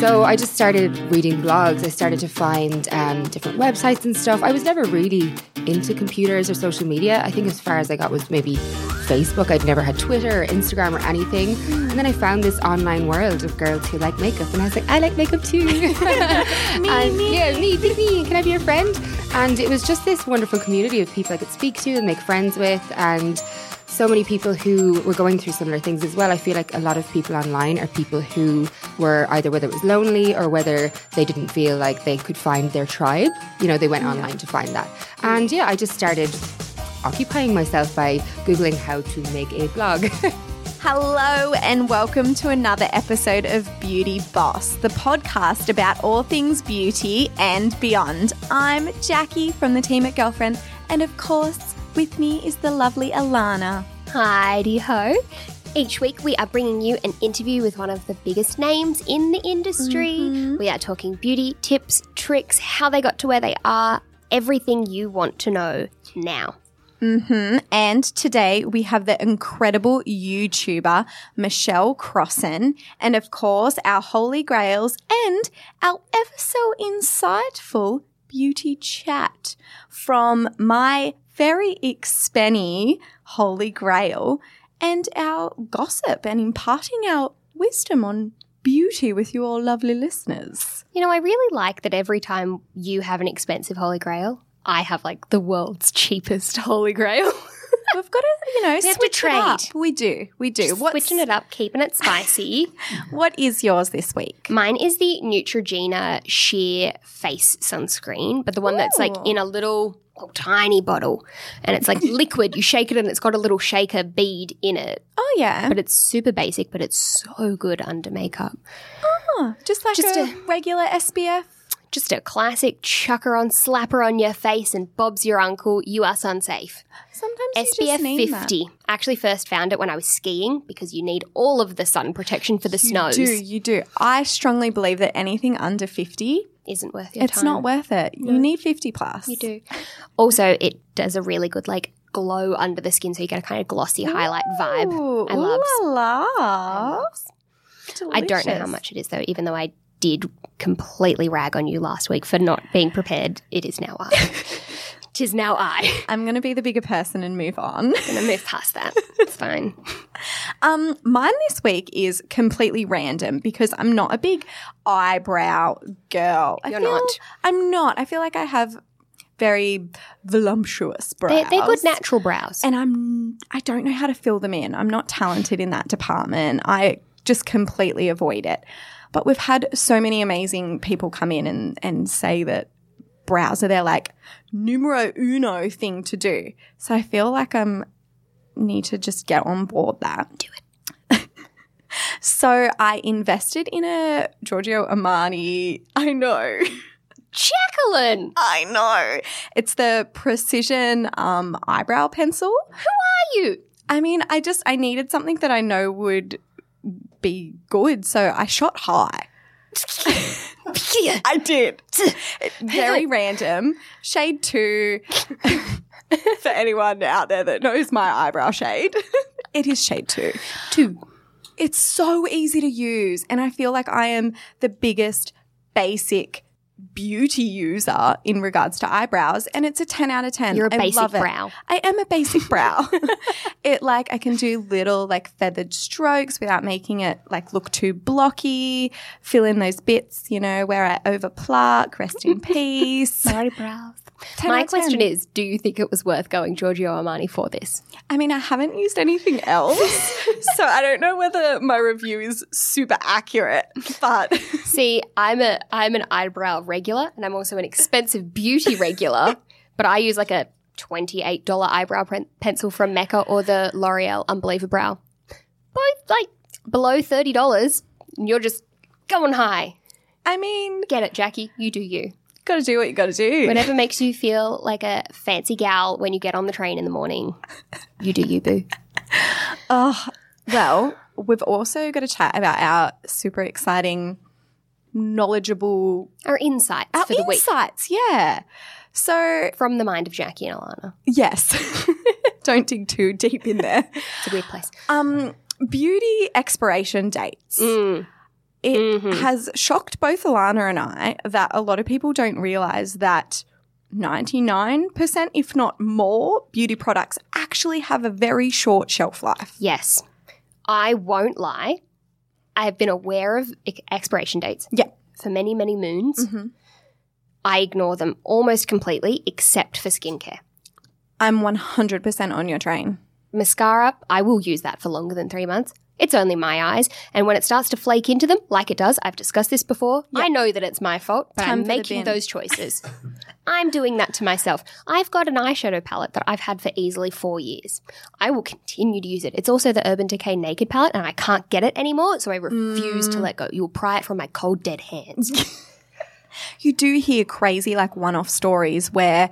So I just started reading blogs. I started to find um, different websites and stuff. I was never really into computers or social media. I think as far as I got was maybe Facebook. I'd never had Twitter or Instagram or anything. And then I found this online world of girls who like makeup, and I was like, I like makeup too. me, and, me. Yeah, me, me, me. Can I be your friend? And it was just this wonderful community of people I could speak to and make friends with, and so many people who were going through similar things as well. I feel like a lot of people online are people who were either whether it was lonely or whether they didn't feel like they could find their tribe. You know, they went online to find that. And yeah, I just started occupying myself by Googling how to make a blog. Hello, and welcome to another episode of Beauty Boss, the podcast about all things beauty and beyond. I'm Jackie from the team at Girlfriend, and of course, with me is the lovely Alana. Heidi ho. Each week, we are bringing you an interview with one of the biggest names in the industry. Mm-hmm. We are talking beauty, tips, tricks, how they got to where they are, everything you want to know now. And today we have the incredible YouTuber Michelle Crossan, and of course, our holy grails and our ever so insightful beauty chat from my very expenny holy grail and our gossip and imparting our wisdom on beauty with you all lovely listeners. You know, I really like that every time you have an expensive Holy Grail, I have like the world's cheapest Holy Grail. We've got to, you know, have to switch it up. We do. We do. What's- Switching it up, keeping it spicy. What is yours this week? Mine is the Neutrogena Sheer Face Sunscreen, but the one that's like in a little oh, tiny bottle and it's like liquid. You shake it and it's got a little shaker bead in it. Oh yeah, But it's super basic, but it's so good under makeup. Oh, just like Just a, a- regular SPF. Just a classic chucker on, slapper on your face, and Bob's your uncle. You are sun safe. Sometimes you SPF need 50. I actually first found it when I was skiing because you need all of the sun protection for the That. snows. You do you do? I strongly believe that anything under fifty, Isn't worth your it's time. not worth it. You need fifty plus. You do. Also, it does a really good like glow under the skin, so you get a kind of glossy highlight vibe. Ooh, I love. ooh la la. I don't know how much it is though, even though I did completely rag on you last week for not being prepared. It is now I. Tis now I. I'm going to be the bigger person and move on. I'm gonna move past that. It's fine. Um, mine this week is completely random because I'm not a big eyebrow girl. I You're feel- not. I'm not. I feel like I have very voluptuous brows. They're, they're good natural brows. and I'm I don't know how to fill them in. I'm not talented in that department. I just completely avoid it. But we've had so many amazing people come in and, and say that brows are their like numero uno thing to do. So I feel like I'm need to just get on board that. Do it. so I invested in a Giorgio Armani. I know. Jacqueline, I know. It's the precision um, eyebrow pencil. Who are you? I mean, I just I needed something that I know would be good, so I shot high. I did. Very random. Shade two. For anyone out there that knows my eyebrow shade, it is shade two. Two. It's so easy to use, and I feel like I am the biggest basic beauty user in regards to eyebrows, and it's a ten out of ten. You're a I basic love it. brow. I am a basic brow. it like I can do little like feathered strokes without making it like look too blocky. Fill in those bits, you know, where I over pluck. Rest in peace. Sorry, brows. My 10. question is, do you think it was worth going Giorgio Armani for this? I mean, I haven't used anything else, so I don't know whether my review is super accurate. But See, I'm a I'm an eyebrow regular, and I'm also an expensive beauty regular. but I use like a twenty eight dollar eyebrow pen- pencil from Mecca or the L'Oreal Unbelieva-Brow. Both like below thirty dollars. and You're just going high. I mean, Get it, Jackie? You do you. got to do what you got to do. Whatever makes you feel like a fancy gal when you get on the train in the morning, you do you, boo. Oh, well, we've also got to chat about our super exciting, knowledgeable Our insights our for the week insights. Yeah. So, from the mind of Jackie and Alana. yes, don't dig too deep in there. It's a weird place. Um, beauty expiration dates. Mm. it Mhm. has shocked both Alana and I that a lot of people don't realize that 99%, if not more, beauty products actually have a very short shelf life. Yes. I won't lie. I have been aware of expiration dates Yeah. for many, many moons. Mhm. I ignore them almost completely, except for skincare. I'm 100% on your train. Mascara, I will use that for longer than three months. It's only my eyes. And when it starts to flake into them, like it does, I've discussed this before. I know that it's my fault, but Time I'm making those choices. I'm doing that to myself. I've got an eyeshadow palette that I've had for easily four years. I will continue to use it. It's also the Urban Decay Naked palette, and I can't get it anymore, so I refuse Mm. to let go. You'll pry it from my cold, dead hands. You do hear crazy, like one off stories where,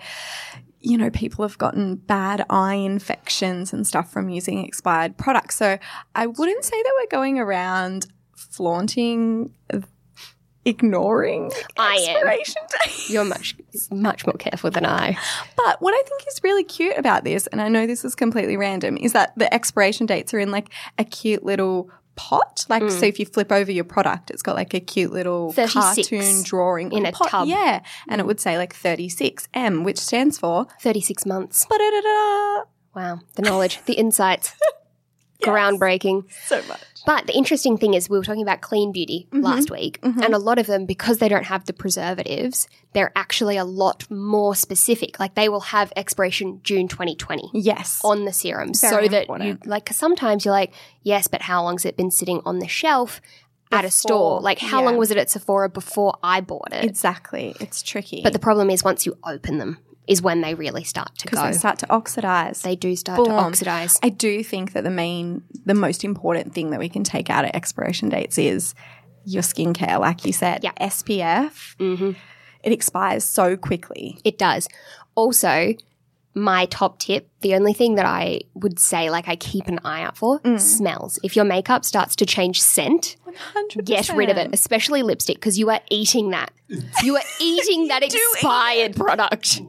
you know, people have gotten bad eye infections and stuff from using expired products. So I wouldn't say that we're going around flaunting, ignoring I am. expiration dates. You're much, much more careful than I. But what I think is really cute about this, and I know this is completely random, is that the expiration dates are in like a cute little pot. Like, Mm. so if you flip over your product, it's got like a cute little cartoon drawing in a pot. tub. Yeah. And it would say like 36M, which stands for 36 months. ba-da-da-da. Wow. The knowledge, the insights. Groundbreaking. so much. But the interesting thing is, we were talking about clean beauty Mm-hmm. last week, and a lot of them, because they don't have the preservatives, they're actually a lot more specific. Like they will have expiration June 2020 Yes. on the serum, so Very that you like. Cause sometimes you're like, yes, but how long's it been sitting on the shelf at a store? Like, how yeah. long was it at Sephora before I bought it? exactly. It's tricky. but the problem is, once you open them, is when they really start to because go. they start to oxidize. They do start to oxidize. I do think that the main, the most important thing that we can take out of expiration dates is your skincare. Like you said, Yeah. SPF. Mhm. It expires so quickly. It does. Also, my top tip, the only thing that I would say, like I keep an eye out for, Mm. smells. If your makeup starts to change scent, 100%. get rid of it, especially lipstick, because you are eating that. You are eating that expired product.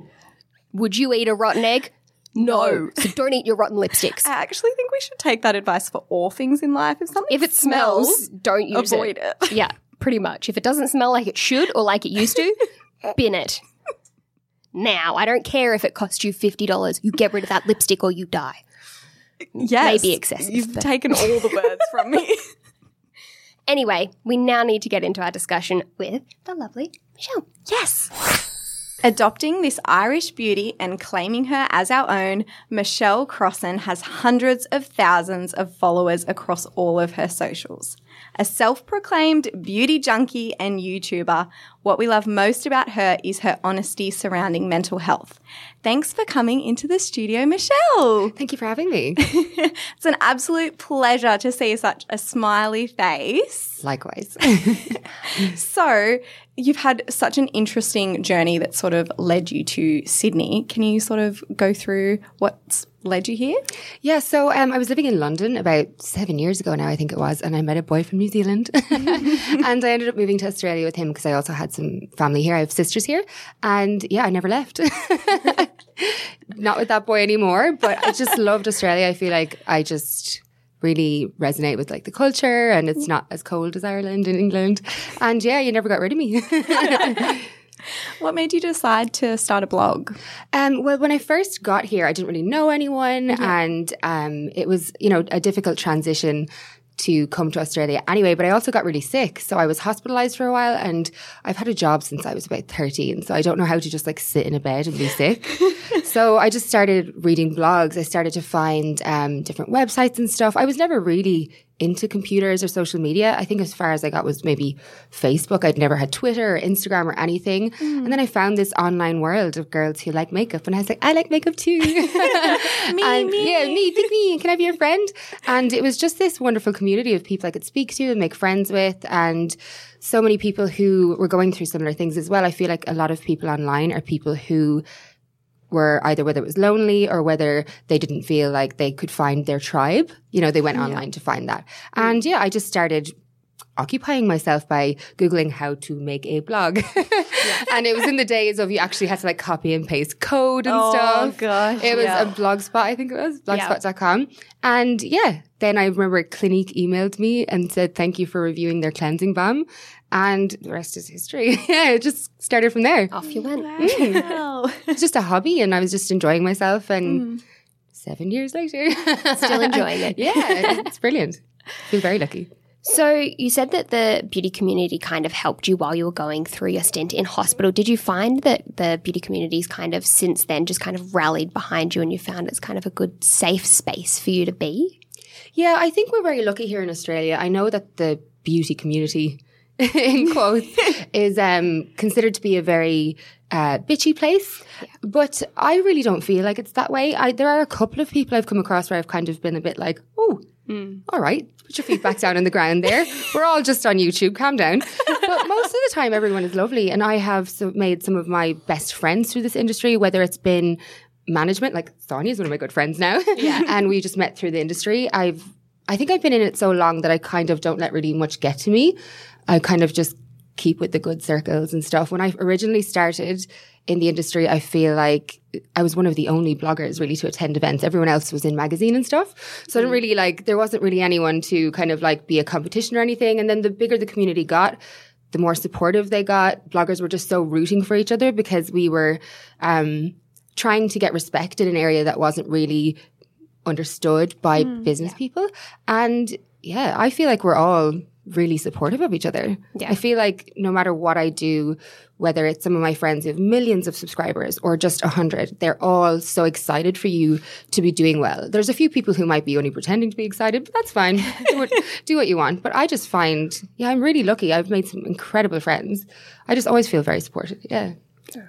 Would you eat a rotten egg? No. So don't eat your rotten lipsticks. I actually think we should take that advice for all things in life. If something If it smells, don't use avoid it. it. Yeah, pretty much. If it doesn't smell like it should or like it used to, bin it. Now, I don't care if it costs you $50. You get rid of that lipstick or you die. Yes, Maybe excessive, You've but- taken all the words from me. Anyway, we now need to get into our discussion with the lovely Michelle. Yes. Adopting this Irish beauty and claiming her as our own, Michelle Crossan has hundreds of thousands of followers across all of her socials. A self proclaimed beauty junkie and YouTuber, what we love most about her is her honesty surrounding mental health. Thanks for coming into the studio, Michelle. Thank you for having me. It's an absolute pleasure to see such a smiley face. Likewise. So, you've had such an interesting journey that sort of led you to Sydney. Can you sort of go through what's led you here? yeah, so um, I was living in London about seven years ago now, I think it was, and I met a boy from New Zealand. and I ended up moving to Australia with him because I also had some family here. I have sisters here. And yeah, I never left. Not with that boy anymore, but I just loved Australia. I feel like I just really resonate with like the culture and it's not as cold as Ireland and England. And yeah, you never got rid of me. What made you decide to start a blog? Um, well, when I first got here, I didn't really know anyone, and um, it was you know a difficult transition to come to Australia anyway. But I also got really sick, so I was hospitalized for a while, and I've had a job since I was about thirteen, so I don't know how to just like sit in a bed and be sick. so I just started reading blogs. I started to find um, different websites and stuff. I was never really into computers or social media. I think as far as I got was maybe Facebook. I'd never had Twitter or Instagram or anything. Hmm. And then I found this online world of girls who like makeup and I was like, I like makeup too. me, and, me. Yeah, me, pick me. Can I be your friend? And it was just this wonderful community of people I could speak to and make friends with and so many people who were going through similar things as well. I feel like a lot of people online are people who were either whether it was lonely or whether they didn't feel like they could find their tribe. You know, they went online to find that. Mm. And yeah, I just started occupying myself by Googling how to make a blog. and it was in the days of you actually had to like copy and paste code and stuff. Oh, stuff. gosh, It was yeah. a blogspot, I think it was, blogspot.com. And yeah, then I remember Clinique emailed me and said, thank you for reviewing their cleansing balm. And the rest is history. yeah, it just started from there. Off you went. Mm. Wow. It's just a hobby and I was just enjoying myself. And hmm. seven years later, Still enjoying it. yeah, it's brilliant. feel very lucky. So you said that the beauty community kind of helped you while you were going through your stint in hospital. Did you find that the beauty communities kind of since then just kind of rallied behind you and you found it's kind of a good safe space for you to be? Yeah, I think we're very lucky here in Australia. I know that the beauty community, in quotes, is um, considered to be a very uh, bitchy place. But I really don't feel like it's that way. I, there are a couple of people I've come across where I've kind of been a bit like, oh, Mm. all right, put your feet back down on the ground there. We're all just on YouTube, calm down. But most of the time, everyone is lovely. And I have so made some of my best friends through this industry, whether it's been management, like Sonia is one of my good friends now. Yeah. and we just met through the industry. I've, I think I've been in it so long that I kind of don't let really much get to me. I kind of just keep with the good circles and stuff. When I originally started in the industry, I feel like I was one of the only bloggers really to attend events. Everyone else was in magazine and stuff. So I didn't really like, there wasn't really anyone to kind of like be a competition or anything. And then the bigger the community got, the more supportive they got. Bloggers were just so rooting for each other because we were, um, trying to get respect in an area that wasn't really understood by business people. And yeah, I feel like we're all really supportive of each other. Yeah. I feel like no matter what I do, whether it's some of my friends who have millions of subscribers or just a hundred, they're all so excited for you to be doing well. There's a few people who might be only pretending to be excited, but that's fine. do, what, do what you want. But I just find, yeah, I'm really lucky. I've made some incredible friends. I just always feel very supported. Yeah.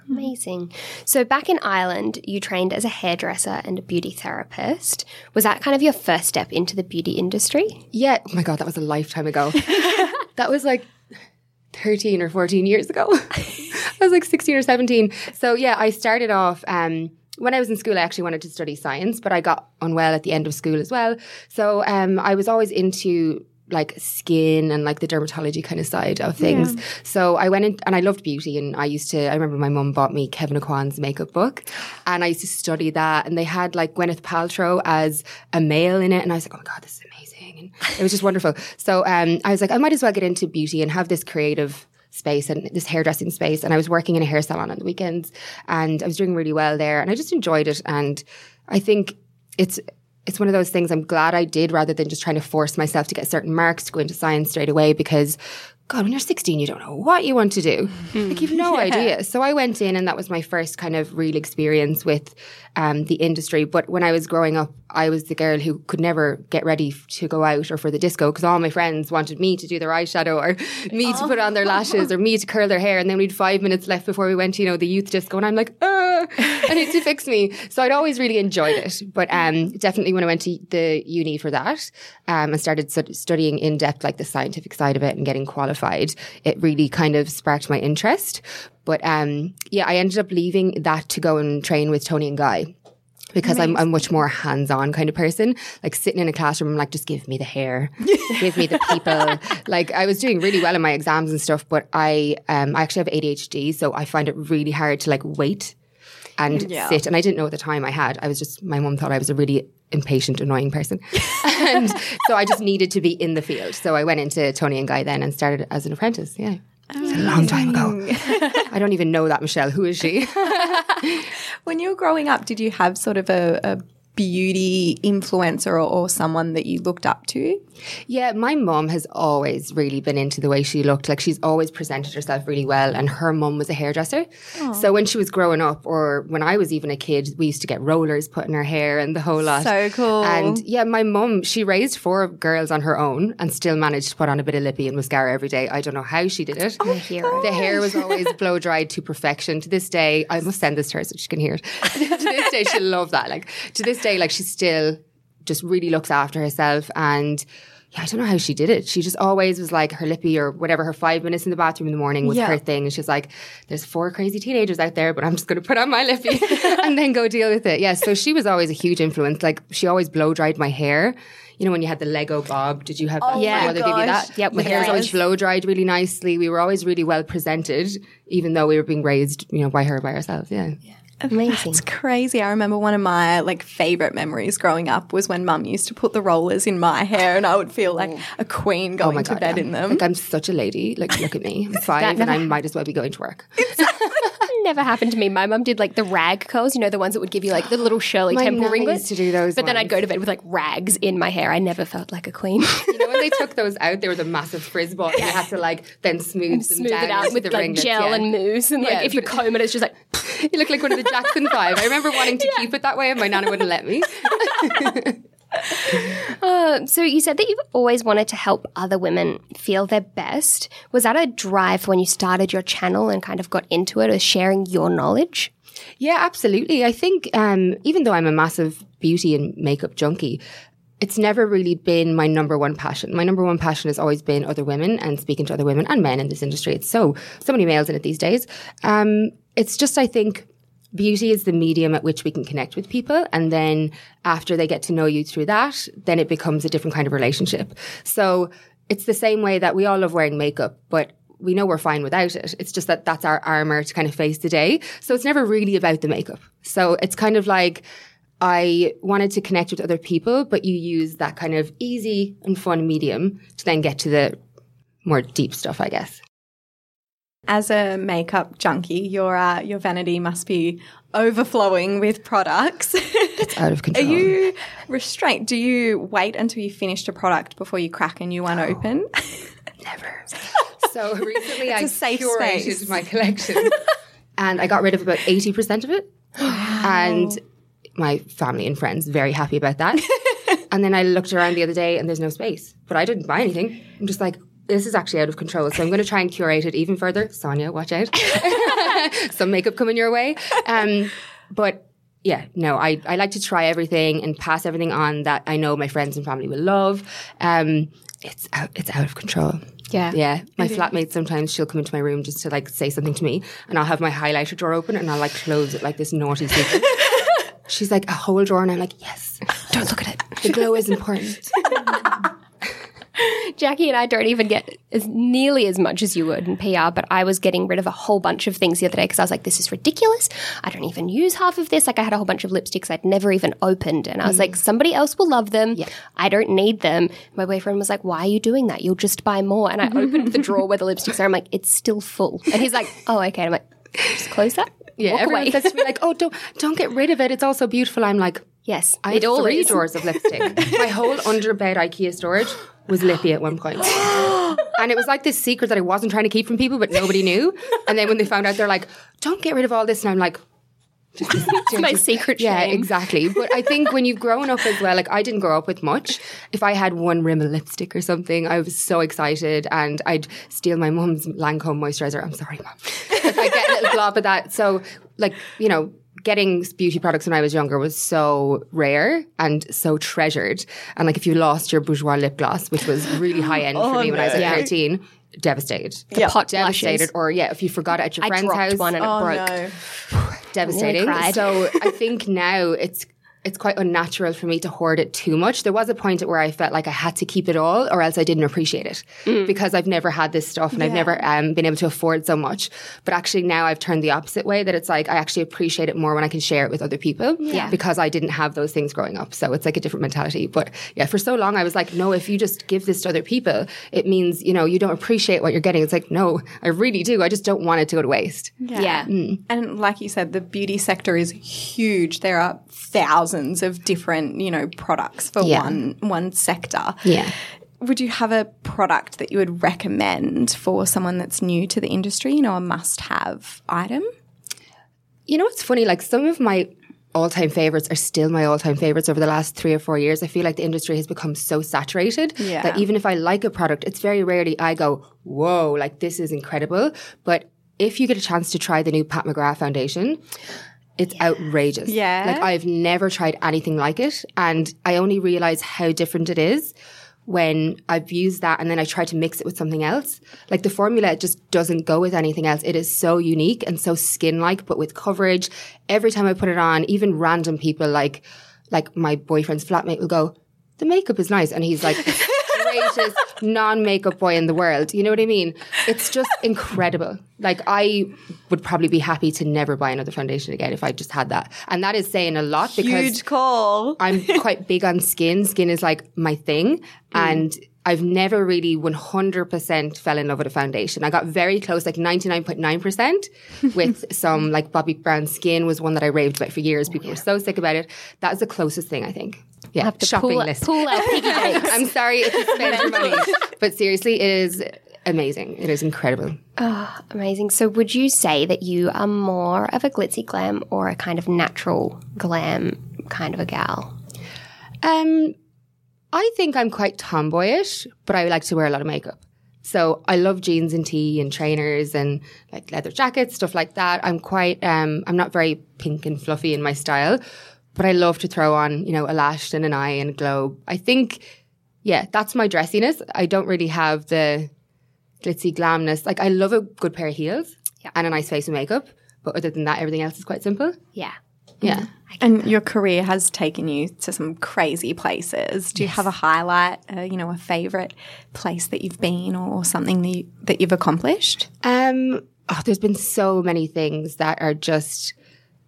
Amazing. So back in Ireland, you trained as a hairdresser and a beauty therapist. Was that kind of your first step into the beauty industry? Yeah. Oh my God, that was a lifetime ago. that was like 13 or 14 years ago. I was like 16 or 17. So yeah, I started off, um, when I was in school, I actually wanted to study science, but I got unwell at the end of school as well. So um, I was always into like skin and like the dermatology kind of side of things. So I went in and I loved beauty and I used to I remember my mum bought me Kevyn Aucoin's makeup book and I used to study that and they had like Gwyneth Paltrow as a male in it and I was like, Oh my god, this is amazing. And it was just wonderful. So um, I was like, I might as well get into beauty and have this creative space and this hairdressing space. And I was working in a hair salon on the weekends and I was doing really well there and I just enjoyed it. And I think it's it's one of those things I'm glad I did rather than just trying to force myself to get certain marks to go into science straight away because God, when you're 16, you don't know what you want to do. Like, you've no idea. So I went in, and that was my first kind of real experience with um, the industry. But when I was growing up, I was the girl who could never get ready to go out or for the disco because all my friends wanted me to do their eyeshadow or me to put on their lashes or me to curl their hair. And then we'd five minutes left before we went to, you know, the youth disco. And I'm like, ah, I need to fix me. So I'd always really enjoyed it. But um, definitely when I went to the uni for that um, and started stud- studying in depth, like the scientific side of it and getting qualified, it really kind of sparked my interest. But um, yeah, I ended up leaving that to go and train with Toni and Guy because I'm a much more hands-on kind of person. Like sitting in a classroom, I'm like, just give me the hair, give me the people. Like I was doing really well in my exams and stuff, but I um I actually have ADHD, so I find it really hard to like wait and Yeah. sit. And I didn't know at the time I had. I was just my mum thought I was a really impatient, annoying person, and so I just needed to be in the field. So I went into Toni and Guy then and started as an apprentice. Yeah. It's a long time ago. I don't even know that Michelle. Who is she? When you were growing up, did you have sort of a, a beauty influencer or, or someone that you looked up to? Yeah, my mom has always really been into the way she looked. Like she's always presented herself really well, and her mom was a hairdresser. So when she was growing up, or when I was even a kid, we used to get rollers put in her hair and the whole lot. So cool. And yeah, my mom, she raised four girls on her own and still managed to put on a bit of lippy and mascara every day. I don't know how she did it. Oh Hero. The hair was always blow dried to perfection. To this day, I must send this to her so she can hear it. to this day, she'll love that. Like to this day, like she still just really looks after herself and yeah, I don't know how she did it. She just always was like her lippy or whatever, her five minutes in the bathroom in the morning was Yeah. her thing. And she's like, there's four crazy teenagers out there, but I'm just going to put on my lippy and then go deal with it. Yeah. So she was always a huge influence. Like she always blow dried my hair. You know, when you had the Lego bob, did you have that? Oh Yeah. My mother give you that? Yep, My with hair was always blow dried really nicely. We were always really well presented, even though we were being raised, you know, by her by ourselves. Yeah. Amazing. It's crazy. I remember one of my like favorite memories growing up was when mum used to put the rollers in my hair and I would feel like oh. a queen going oh to bed yeah. in them. Like I'm such a lady. Like look at me. I'm five and I might as well be going to work. Never happened to me. My mum did like the rag curls, you know, the ones that would give you like the little Shirley My Temple ringlets. to do those But then I'd go to bed with like rags in my hair. I never felt like a queen. You know when they took those out, they were the massive frizz ball. And you had to like then smooth, them Smooth down it out with the like ringlets, gel yeah. and mousse. And like Yeah, if you comb it, it's just like, You look like one of the Jackson Five. I remember wanting to keep it that way, and my nana wouldn't let me. Uh, so you said that you've always wanted to help other women feel their best. Was that a drive when you started your channel and kind of got into it, or sharing your knowledge? Yeah, absolutely. I think um, even though I'm a massive beauty and makeup junkie, it's never really been my number one passion. My number one passion has always been other women and speaking to other women and men in this industry. It's so so many males in it these days. Um, it's just I think beauty is the medium at which we can connect with people, and then after they get to know you through that, then it becomes a different kind of relationship. So it's the same way that we all love wearing makeup, but we know we're fine without it. It's just that that's our armor to kind of face the day. So it's never really about the makeup. So it's kind of like I wanted to connect with other people, but you use that kind of easy and fun medium to then get to the more deep stuff, I guess. As a makeup junkie, your uh, your vanity must be overflowing with products. It's out of control. Are you restrained? Do you wait until you finished a product before you crack a new one open? Never. So recently I a safe curated space. my collection and I got rid of about 80% of it. Wow. And my family and friends very happy about that. and then I looked around the other day and there's no space. But I didn't buy anything. I'm just like, this is actually out of control. So I'm going to try and curate it even further. Sonia, watch out. Some makeup coming your way. Um, but yeah, no, I, I like to try everything and pass everything on that I know my friends and family will love. Um, it's out, it's out of control. Yeah. Yeah. My flatmate sometimes she'll come into my room just to like say something to me and I'll have my highlighter drawer open and I'll like close it like this naughty secret. She's like a whole drawer and I'm like, yes, don't look at it. The glow is important. Jackie and I don't even get as nearly as much as you would in PR, but I was getting rid of a whole bunch of things the other day because I was like, this is ridiculous. I don't even use half of this. Like, I had a whole bunch of lipsticks I'd never even opened. And I was mm. like, somebody else will love them. I don't need them. My boyfriend was like, why are you doing that? You'll just buy more. And I opened the drawer where the lipsticks are. I'm like, it's still full. And he's like, oh, okay. And I'm like, just close that. Yeah. Walk everyone away. says to me like, oh, don't, don't get rid of it. It's also beautiful. I'm like, yes. I it have all three is. drawers of lipstick. My whole underbed IKEA storage was lippy at one point. and it was like this secret that I wasn't trying to keep from people, but nobody knew. And then when they found out, they're like, don't get rid of all this. And I'm like, It's my secret yeah, shame. exactly. But I think when you've grown up as well, like I didn't grow up with much. If I had one rim of lipstick or something, I was so excited and I'd steal my mum's Lancome moisturizer. I'm sorry, mum. If I get a little glob of that. So, like, you know, getting beauty products when I was younger was so rare and so treasured. And like if you lost your Bourjois lip gloss, which was really high end oh, for me when I was no. like 13, devastated. Yeah. pot Devastated. blushes. Or yeah, if you forgot it at your I friend's dropped house one and it Oh broke. no. devastating. cried. So I think now it's it's quite unnatural for me to hoard it too much. There was a point where I felt like I had to keep it all, or else I didn't appreciate it because I've never had this stuff and I've never um, been able to afford so much. But actually now I've turned the opposite way that it's like I actually appreciate it more when I can share it with other people Yeah. because I didn't have those things growing up. So it's like a different mentality. But yeah, for so long I was like, no, if you just give this to other people, it means you know you don't appreciate what you're getting. It's like no, I really do. I just don't want it to go to waste. Yeah. And like you said, the beauty sector is huge. There are thousands of different, you know, products for Yeah. one one sector. Yeah. Would you have a product that you would recommend for someone that's new to the industry, you know, a must-have item? You know what's funny? Like some of my all time favorites are still my all time favorites over the last three or four years. I feel like the industry has become so saturated Yeah. that even if I like a product, it's very rarely I go, whoa, like this is incredible. But if you get a chance to try the new Pat McGrath foundation, it's outrageous. Yeah. Like I've never tried anything like it. And I only realize how different it is when I've used that and then I try to mix it with something else. Like the formula just doesn't go with anything else. It is so unique and so skin like, but with coverage. Every time I put it on, even random people like, like my boyfriend's flatmate will go, the makeup is nice. And he's like, greatest non-makeup boy in the world. You know what I mean? It's just incredible. Like I would probably be happy to never buy another foundation again if I just had that. And that is saying a lot because Huge call. I'm quite big on skin. Skin is like my thing. Mm. And I've never really 100% fell in love with a foundation. I got very close, like 99.9% with some, like Bobbi Brown Skin was one that I raved about for years. People were oh, so sick about it. That's the closest thing, I think. Yeah, have to shopping pull, list. pull our piggy banks. I'm sorry if you spend your money, but seriously, it is amazing. It is incredible. Amazing. So, would you say that you are more of a glitzy glam or a kind of natural glam kind of a gal? Um, I think I'm quite tomboyish, but I like to wear a lot of makeup. So I love jeans and tee and trainers and like leather jackets, stuff like that. I'm quite, um, I'm not very pink and fluffy in my style, but I love to throw on, you know, a lash and an eye and a globe. I think, yeah, that's my dressiness. I don't really have the glitzy glamness. Like I love a good pair of heels Yeah. and a nice face and makeup, but other than that, everything else is quite simple. Yeah. Yeah. And your career has taken you to some crazy places. Do you have a highlight, uh, you know, a favorite place that you've been or something that, you, that you've accomplished? Um, oh, there's been so many things that are just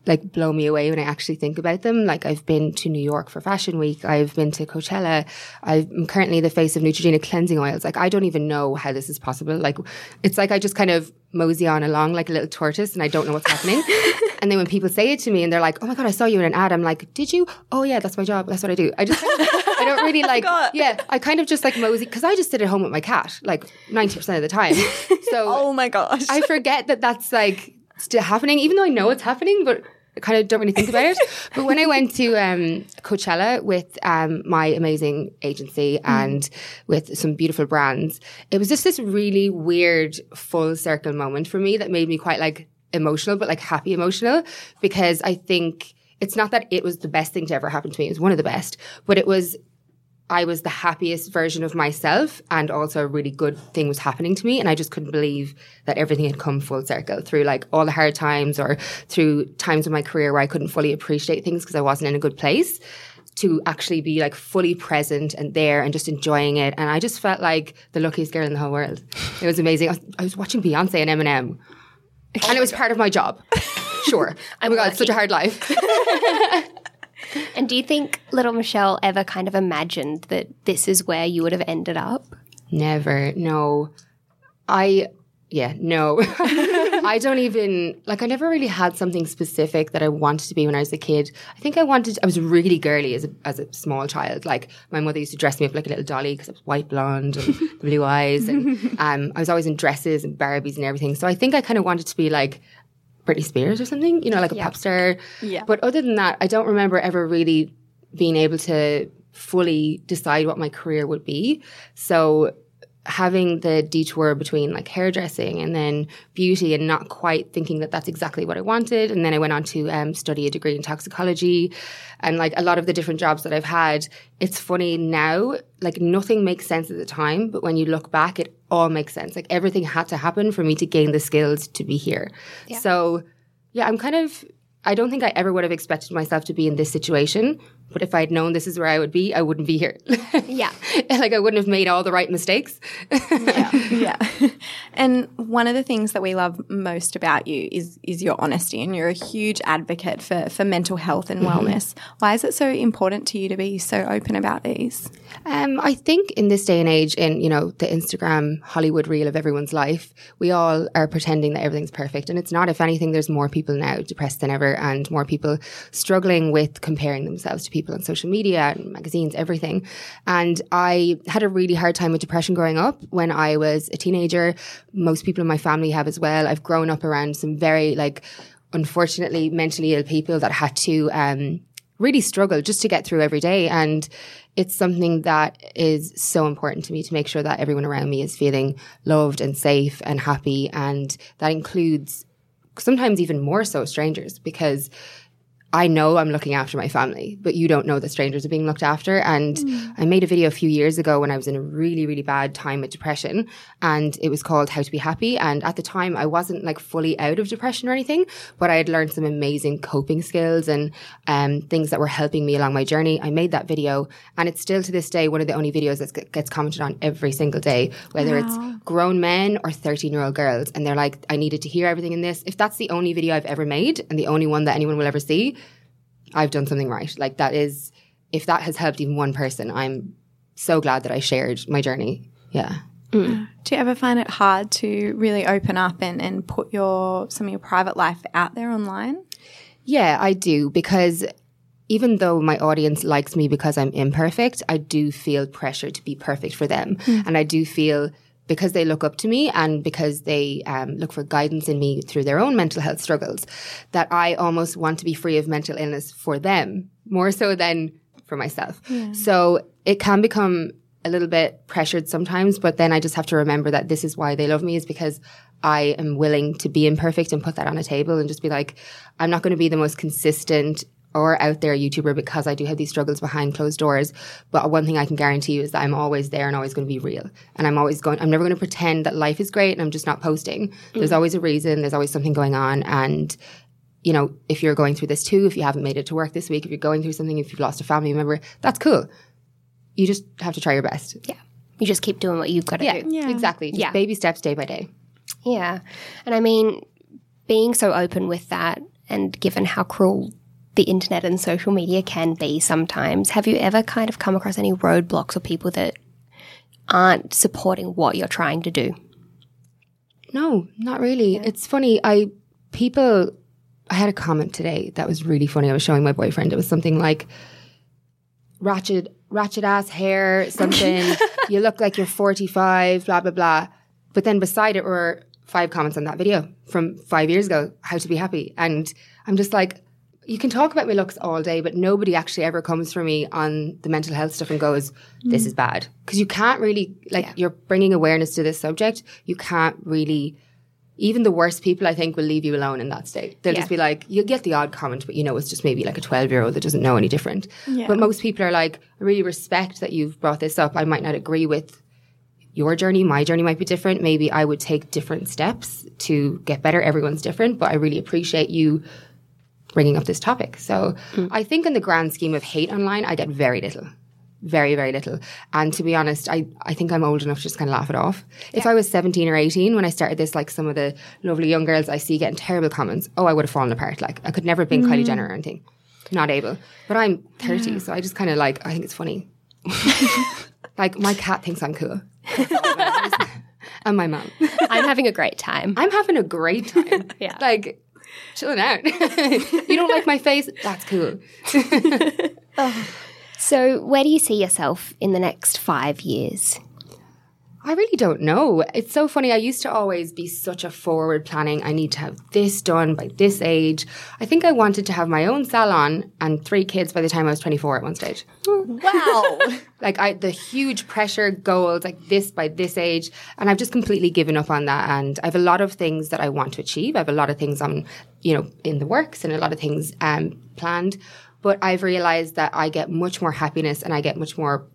like blow me away when I actually think about them. Like I've been to New York for Fashion Week. I've been to Coachella. I'm currently the face of Neutrogena cleansing oils. Like I don't even know how this is possible. Like it's like I just kind of mosey on along like a little tortoise and I don't know what's happening. and then when people say it to me and they're like, "Oh my god, I saw you in an ad," I'm like, "Did you? Oh yeah, that's my job. That's what I do." I just kind of, I don't really like yeah. I kind of just like mosey because I just sit at home with my cat like ninety percent of the time. So Oh my gosh. I forget that that's like still happening, even though I know it's happening, but I kind of don't really think about it. but when I went to um, Coachella with um, my amazing agency and with some beautiful brands, it was just this really weird full circle moment for me that made me quite like emotional, but like happy emotional because I think it's not that it was the best thing to ever happen to me. It was one of the best, but it was I was the happiest version of myself and also a really good thing was happening to me. And I just couldn't believe that everything had come full circle through like all the hard times or through times in my career where I couldn't fully appreciate things because I wasn't in a good place to actually be like fully present and there and just enjoying it. And I just felt like the luckiest girl in the whole world. It was amazing. I was, I was watching Beyonce and Eminem and it was oh part of my job. Sure. oh my God, it's such a hard life. And do you think little Michelle ever kind of imagined that this is where you would have ended up? Never. No. I, yeah, no. I don't even, like, I never really had something specific that I wanted to be when I was a kid. I think I wanted, I was really girly as a, as a small child. Like, my mother used to dress me up like a little dolly because I was white blonde and blue eyes. And um, I was always in dresses and Barbies and everything. So I think I kind of wanted to be like, Britney Spears or something, you know, like a pop star. Yeah. But other than that, I don't remember ever really being able to fully decide what my career would be. So having the detour between like hairdressing and then beauty and not quite thinking that that's exactly what I wanted. And then I went on to um, study a degree in toxicology and like a lot of the different jobs that I've had. It's funny now, like nothing makes sense at the time, but when you look back, it all makes sense. Like everything had to happen for me to gain the skills to be here. So yeah, I'm kind of, I don't think I ever would have expected myself to be in this situation. But if I had known this is where I would be, I wouldn't be here. Yeah. like I wouldn't have made all the right mistakes. yeah. And one of the things that we love most about you is is your honesty and you're a huge advocate for, for mental health and wellness. Why is it so important to you to be so open about these? Um, I think in this day and age, in you know the Instagram Hollywood reel of everyone's life, we all are pretending that everything's perfect, and it's not. If anything, there's more people now depressed than ever, and more people struggling with comparing themselves to people on social media and magazines, everything. And I had a really hard time with depression growing up when I was a teenager. Most people in my family have as well. I've grown up around some very like, unfortunately, mentally ill people that had to. Um, really struggle just to get through every day. And it's something that is so important to me to make sure that everyone around me is feeling loved and safe and happy. And that includes sometimes even more so strangers because I know I'm looking after my family, but you don't know that strangers are being looked after. And I made a video a few years ago when I was in a really, really bad time with depression and it was called How to Be Happy. And at the time I wasn't like fully out of depression or anything, but I had learned some amazing coping skills and um, things that were helping me along my journey. I made that video and it's still to this day one of the only videos that gets commented on every single day, whether it's grown men or 13 year old girls. And they're like, I needed to hear everything in this. If that's the only video I've ever made and the only one that anyone will ever see, I've done something right. Like that is, if that has helped even one person, I'm so glad that I shared my journey. Yeah. Mm. Do you ever find it hard to really open up and, and put your some of your private life out there online? Yeah, I do because even though my audience likes me because I'm imperfect, I do feel pressure to be perfect for them. Mm. And I do feel because they look up to me and because they um, look for guidance in me through their own mental health struggles, that I almost want to be free of mental illness for them more so than for myself. So it can become a little bit pressured sometimes, but then I just have to remember that this is why they love me is because I am willing to be imperfect and put that on a table and just be like, I'm not going to be the most consistent or out there YouTuber because I do have these struggles behind closed doors. But one thing I can guarantee you is that I'm always there and always going to be real. And I'm always going, I'm never going to pretend that life is great and I'm just not posting. There's mm. always a reason. There's always something going on. And, you know, if you're going through this too, if you haven't made it to work this week, if you're going through something, if you've lost a family member, that's cool. You just have to try your best. Yeah. You just keep doing what you've got to Yeah, do. exactly. Just Yeah. baby steps day by day. Yeah. And I mean, being so open with that and given how cruel the internet and social media can be sometimes, have you ever kind of come across any roadblocks or people that aren't supporting what you're trying to do? No, not really. It's funny. I people. I had a comment today that was really funny. I was showing my boyfriend. It was something like ratchet, ratchet ass hair, something. you look like you're 45, blah blah blah. But then beside it were five comments on that video from five years ago. How to be happy, and I'm just like. You can talk about my looks all day, but nobody actually ever comes for me on the mental health stuff and goes, "This is bad," because you can't really like you're bringing awareness to this subject. You can't really even the worst people I think will leave you alone in that state. They'll just be like, you'll get the odd comment, but you know, it's just maybe like a 12 year old that doesn't know any different. But most people are like, I really respect that you've brought this up. I might not agree with your journey. My journey might be different. Maybe I would take different steps to get better. Everyone's different, but I really appreciate you bringing up this topic. So mm. I think in the grand scheme of hate online, I get very little. Very, very little. And to be honest, I, I think I'm old enough to just kind of laugh it off. If I was 17 or 18 when I started this, like some of the lovely young girls I see getting terrible comments, oh, I would have fallen apart. Like I could never have been Kylie mm. Jenner or anything. Not able. But I'm 30, so I just kind of like, I think it's funny. like my cat thinks I'm cool. and my mum. I'm having a great time. I'm having a great time. Yeah. Like chilling out. you don't like my face? That's cool. Oh. So, where do you see yourself in the next five years? I really don't know. It's so funny. I used to always be such a forward planning. I need to have this done by this age. I think I wanted to have my own salon and three kids by the time I was 24 at one stage. Wow. like I, the huge pressure goals like this by this age. And I've just completely given up on that. And I have a lot of things that I want to achieve. I have a lot of things on, you know, in the works and a lot of things um, planned. But I've realized that I get much more happiness and I get much more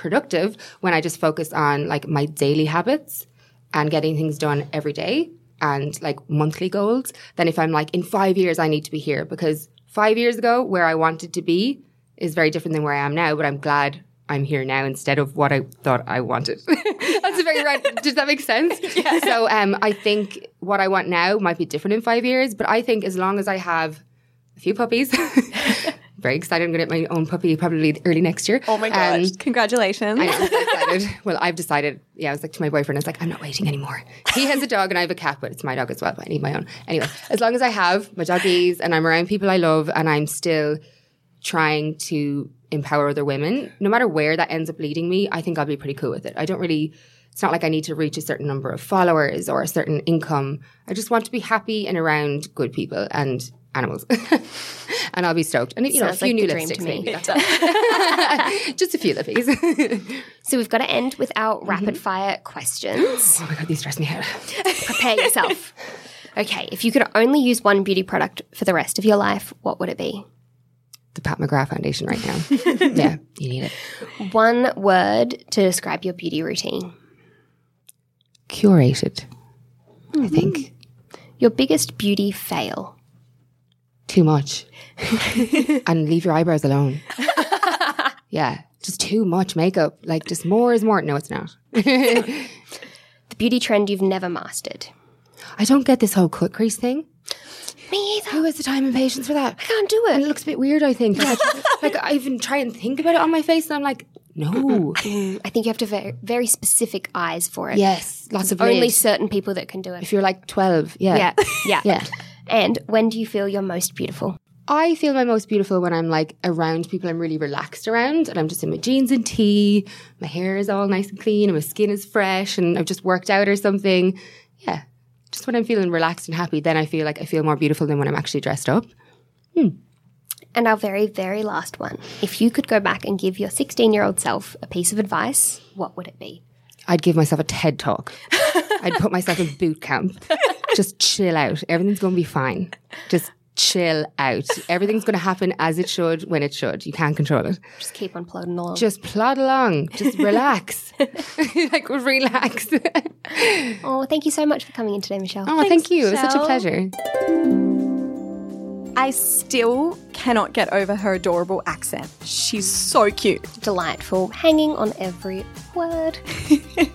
productive when I just focus on like my daily habits and getting things done every day and like monthly goals than if I'm like in five years I need to be here because five years ago where I wanted to be is very different than where I am now. But I'm glad I'm here now instead of what I thought I wanted. That's a very right. Does that make sense? So um, I think what I want now might be different in five years, but I think as long as I have a few puppies. Very excited. I'm going to get my own puppy probably early next year. Oh my Um, gosh. Congratulations. I know, I'm so excited. Well, I've decided. Yeah, I was like to my boyfriend, I was like, I'm not waiting anymore. He has a dog and I have a cat, but it's my dog as well. But I need my own. Anyway, as long as I have my doggies and I'm around people I love and I'm still trying to empower other women, no matter where that ends up leading me, I think I'll be pretty cool with it. I don't really. It's not like I need to reach a certain number of followers or a certain income. I just want to be happy and around good people and animals. and I'll be stoked. And you know, a Sounds few like new lipsticks to me. maybe. Just a few lippies. So, we've got to end with our mm-hmm. rapid fire questions. oh my god, these stress me out. Prepare yourself. Okay, if you could only use one beauty product for the rest of your life, what would it be? The Pat McGrath Foundation right now. yeah, you need it. One word to describe your beauty routine. Curated, I think. Mm. Your biggest beauty fail. Too much. and leave your eyebrows alone. yeah, just too much makeup. Like, just more is more. No, it's not. The beauty trend you've never mastered. I don't get this whole cut crease thing. Me either. Who has the time and patience for that? I can't do And it. it looks a bit weird, I think. Like, like I even try and think about it on my face, and I'm like, no. I think you have to very, very specific eyes for it. yes, lots of Only lids. certain people that can do it. If you're like 12, yeah. Yeah, yeah, Yeah. And when do you feel you're most beautiful? I feel my most beautiful when I'm like around people I'm really relaxed around and I'm just in my jeans and tee, my hair is all nice and clean and my skin is fresh and I've just worked out or something. Yeah. Just when I'm feeling relaxed and happy, then I feel like I feel more beautiful than when I'm actually dressed up. Hmm. And our very, very last one. If you could go back and give your 16 year old self a piece of advice, what would it be? I'd give myself a TED talk. I'd put myself in boot camp. Just chill out. Everything's going to be fine. Just chill out. Everything's going to happen as it should when it should. You can't control it. Just keep on plodding along. Just plod along. Just relax. like relax. oh, thank you so much for coming in today, Michelle. Oh, thank you. It was such a pleasure. I still cannot get over her adorable accent. She's so cute. Delightful, hanging on every word.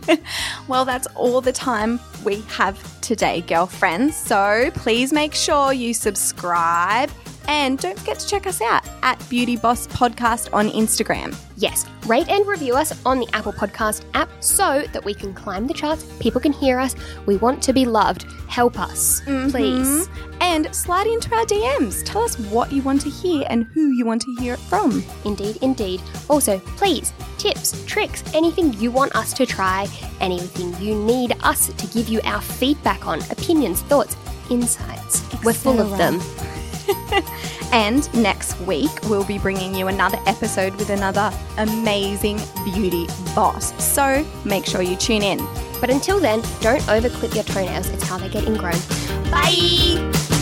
Well, that's all the time we have today, girlfriends. So please make sure you subscribe and don't forget to check us out at Beauty Boss Podcast on Instagram. Yes, rate and review us on the Apple Podcast app so that we can climb the charts, people can hear us. We want to be loved. Help us, mm-hmm. please. And slide into our DMs. Tell us what you want to hear and who you want to hear it from. Indeed, indeed. Also, please, tips, tricks, anything you want us to try, anything you need us to give you our feedback on, opinions, thoughts, insights. We're full of them. And next week, we'll be bringing you another episode with another amazing beauty boss. So make sure you tune in. But until then, don't overclip your toenails, it's how they get ingrown. Bye!